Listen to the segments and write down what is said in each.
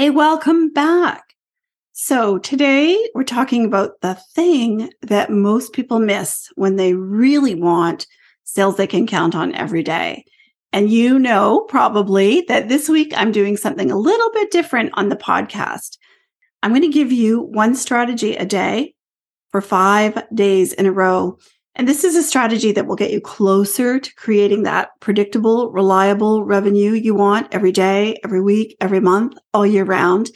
Hey, welcome back. So, today we're talking about the thing that most people miss when they really want sales they can count on every day. And you know probably that this week I'm doing something a little bit different on the podcast. I'm going to give you one strategy a day for five days in a row. And this is a strategy that will get you closer to creating that predictable, reliable revenue you want every day, every week, every month, all year round.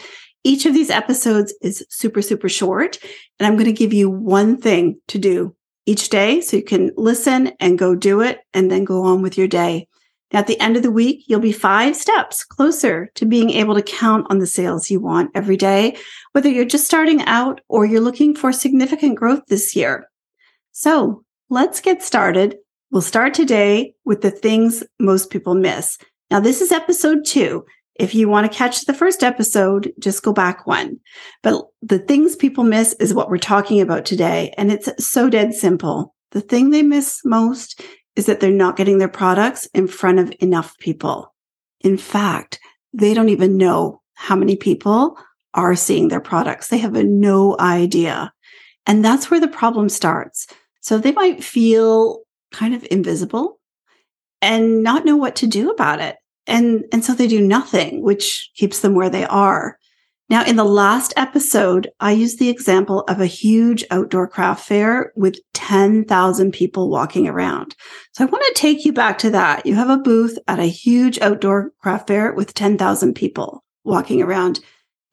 Each of these episodes is super, super short. And I'm going to give you one thing to do each day so you can listen and go do it and then go on with your day. At the end of the week, you'll be five steps closer to being able to count on the sales you want every day, whether you're just starting out or you're looking for significant growth this year. So let's get started. We'll start today with the things most people miss. Now, this is episode two. If you want to catch the first episode, just go back one. But the things people miss is what we're talking about today. And it's so dead simple. The thing they miss most is that they're not getting their products in front of enough people. In fact, they don't even know how many people are seeing their products. They have no idea. And that's where the problem starts. So they might feel kind of invisible and not know what to do about it. And, and so they do nothing, which keeps them where they are. Now, in the last episode, I used the example of a huge outdoor craft fair with 10,000 people walking around. So I want to take you back to that. You have a booth at a huge outdoor craft fair with 10,000 people walking around.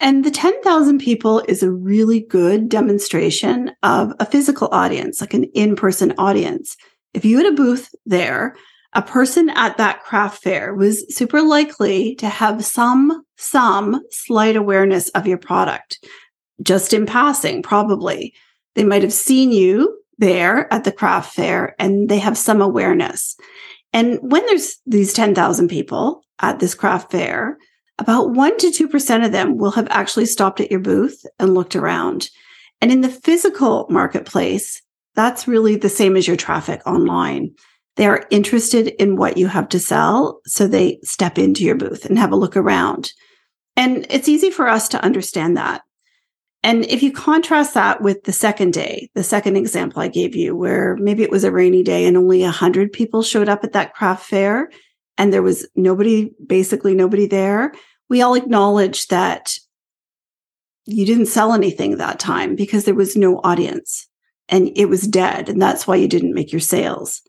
And the 10,000 people is a really good demonstration of a physical audience, like an in person audience. If you had a booth there, a person at that craft fair was super likely to have some some slight awareness of your product. Just in passing probably. They might have seen you there at the craft fair and they have some awareness. And when there's these 10,000 people at this craft fair about 1 to 2% of them will have actually stopped at your booth and looked around and in the physical marketplace that's really the same as your traffic online they are interested in what you have to sell. So they step into your booth and have a look around. And it's easy for us to understand that. And if you contrast that with the second day, the second example I gave you, where maybe it was a rainy day and only 100 people showed up at that craft fair and there was nobody, basically nobody there, we all acknowledge that you didn't sell anything that time because there was no audience and it was dead. And that's why you didn't make your sales.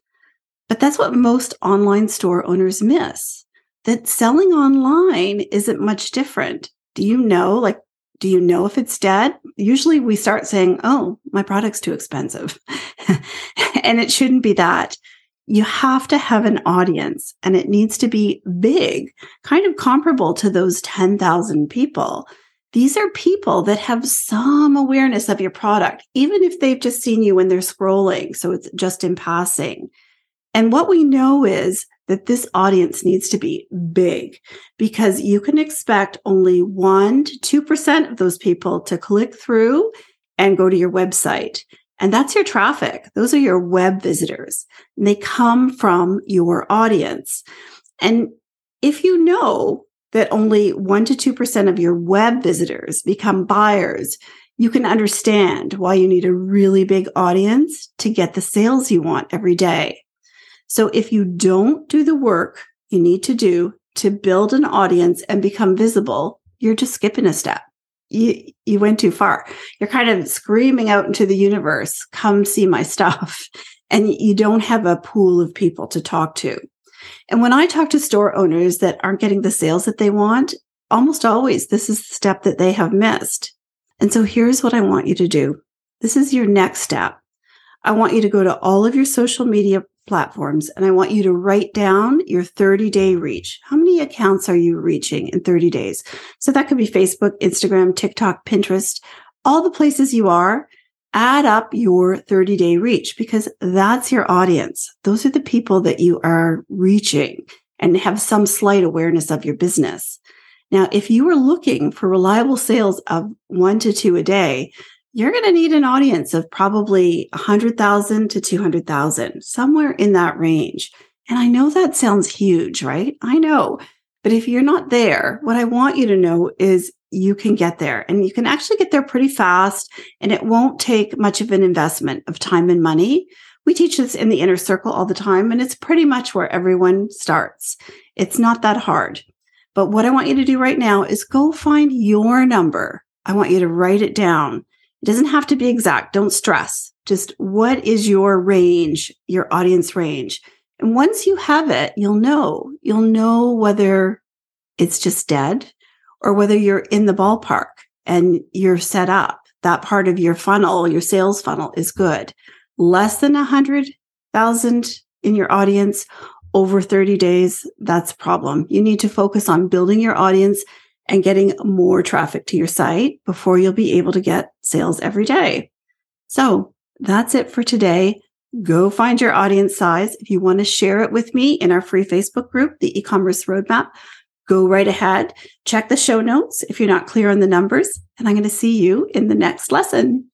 But that's what most online store owners miss that selling online isn't much different. Do you know, like, do you know if it's dead? Usually we start saying, oh, my product's too expensive. and it shouldn't be that. You have to have an audience and it needs to be big, kind of comparable to those 10,000 people. These are people that have some awareness of your product, even if they've just seen you when they're scrolling. So it's just in passing. And what we know is that this audience needs to be big because you can expect only 1 to 2% of those people to click through and go to your website. And that's your traffic. Those are your web visitors. And they come from your audience. And if you know that only 1 to 2% of your web visitors become buyers, you can understand why you need a really big audience to get the sales you want every day. So if you don't do the work you need to do to build an audience and become visible, you're just skipping a step. You, you went too far. You're kind of screaming out into the universe, come see my stuff. And you don't have a pool of people to talk to. And when I talk to store owners that aren't getting the sales that they want, almost always this is the step that they have missed. And so here's what I want you to do. This is your next step. I want you to go to all of your social media platforms and I want you to write down your 30 day reach. How many accounts are you reaching in 30 days? So that could be Facebook, Instagram, TikTok, Pinterest, all the places you are. Add up your 30 day reach because that's your audience. Those are the people that you are reaching and have some slight awareness of your business. Now, if you are looking for reliable sales of one to two a day, you're going to need an audience of probably 100,000 to 200,000, somewhere in that range. And I know that sounds huge, right? I know. But if you're not there, what I want you to know is you can get there and you can actually get there pretty fast and it won't take much of an investment of time and money. We teach this in the inner circle all the time and it's pretty much where everyone starts. It's not that hard. But what I want you to do right now is go find your number. I want you to write it down. It doesn't have to be exact. Don't stress. Just what is your range, your audience range? And once you have it, you'll know. You'll know whether it's just dead or whether you're in the ballpark and you're set up. That part of your funnel, your sales funnel is good. Less than a hundred thousand in your audience over 30 days, that's a problem. You need to focus on building your audience and getting more traffic to your site before you'll be able to get sales every day. So that's it for today. Go find your audience size. If you want to share it with me in our free Facebook group, the e-commerce roadmap, go right ahead. Check the show notes if you're not clear on the numbers. And I'm going to see you in the next lesson.